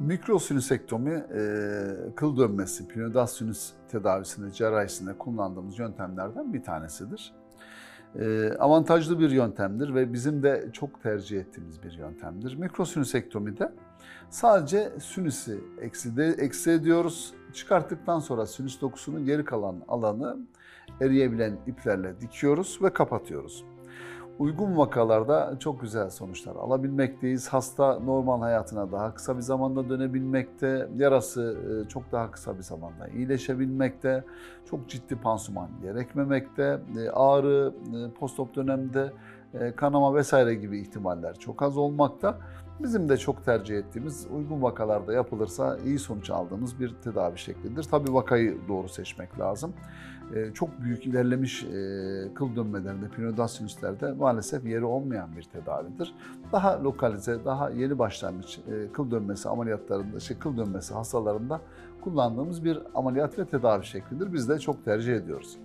Mikrosinüsektomi, e, kıl dönmesi, pineoidal sinüs tedavisinde, cerrahisinde kullandığımız yöntemlerden bir tanesidir. E, avantajlı bir yöntemdir ve bizim de çok tercih ettiğimiz bir yöntemdir. Mikrosinüsektomide sadece sinüsü ekside, eksi ediyoruz. Çıkarttıktan sonra sinüs dokusunun geri kalan alanı eriyebilen iplerle dikiyoruz ve kapatıyoruz uygun vakalarda çok güzel sonuçlar alabilmekteyiz. Hasta normal hayatına daha kısa bir zamanda dönebilmekte, yarası e, çok daha kısa bir zamanda iyileşebilmekte, çok ciddi pansuman gerekmemekte, e, ağrı e, postop dönemde kanama vesaire gibi ihtimaller çok az olmakta. Bizim de çok tercih ettiğimiz uygun vakalarda yapılırsa iyi sonuç aldığımız bir tedavi şeklidir. Tabii vakayı doğru seçmek lazım. Çok büyük ilerlemiş kıl dönmelerinde, pineoidal sinüslerde maalesef yeri olmayan bir tedavidir. Daha lokalize, daha yeni başlangıç e, kıl dönmesi ameliyatlarında, şey, kıl dönmesi hastalarında kullandığımız bir ameliyat ve tedavi şeklidir. Biz de çok tercih ediyoruz.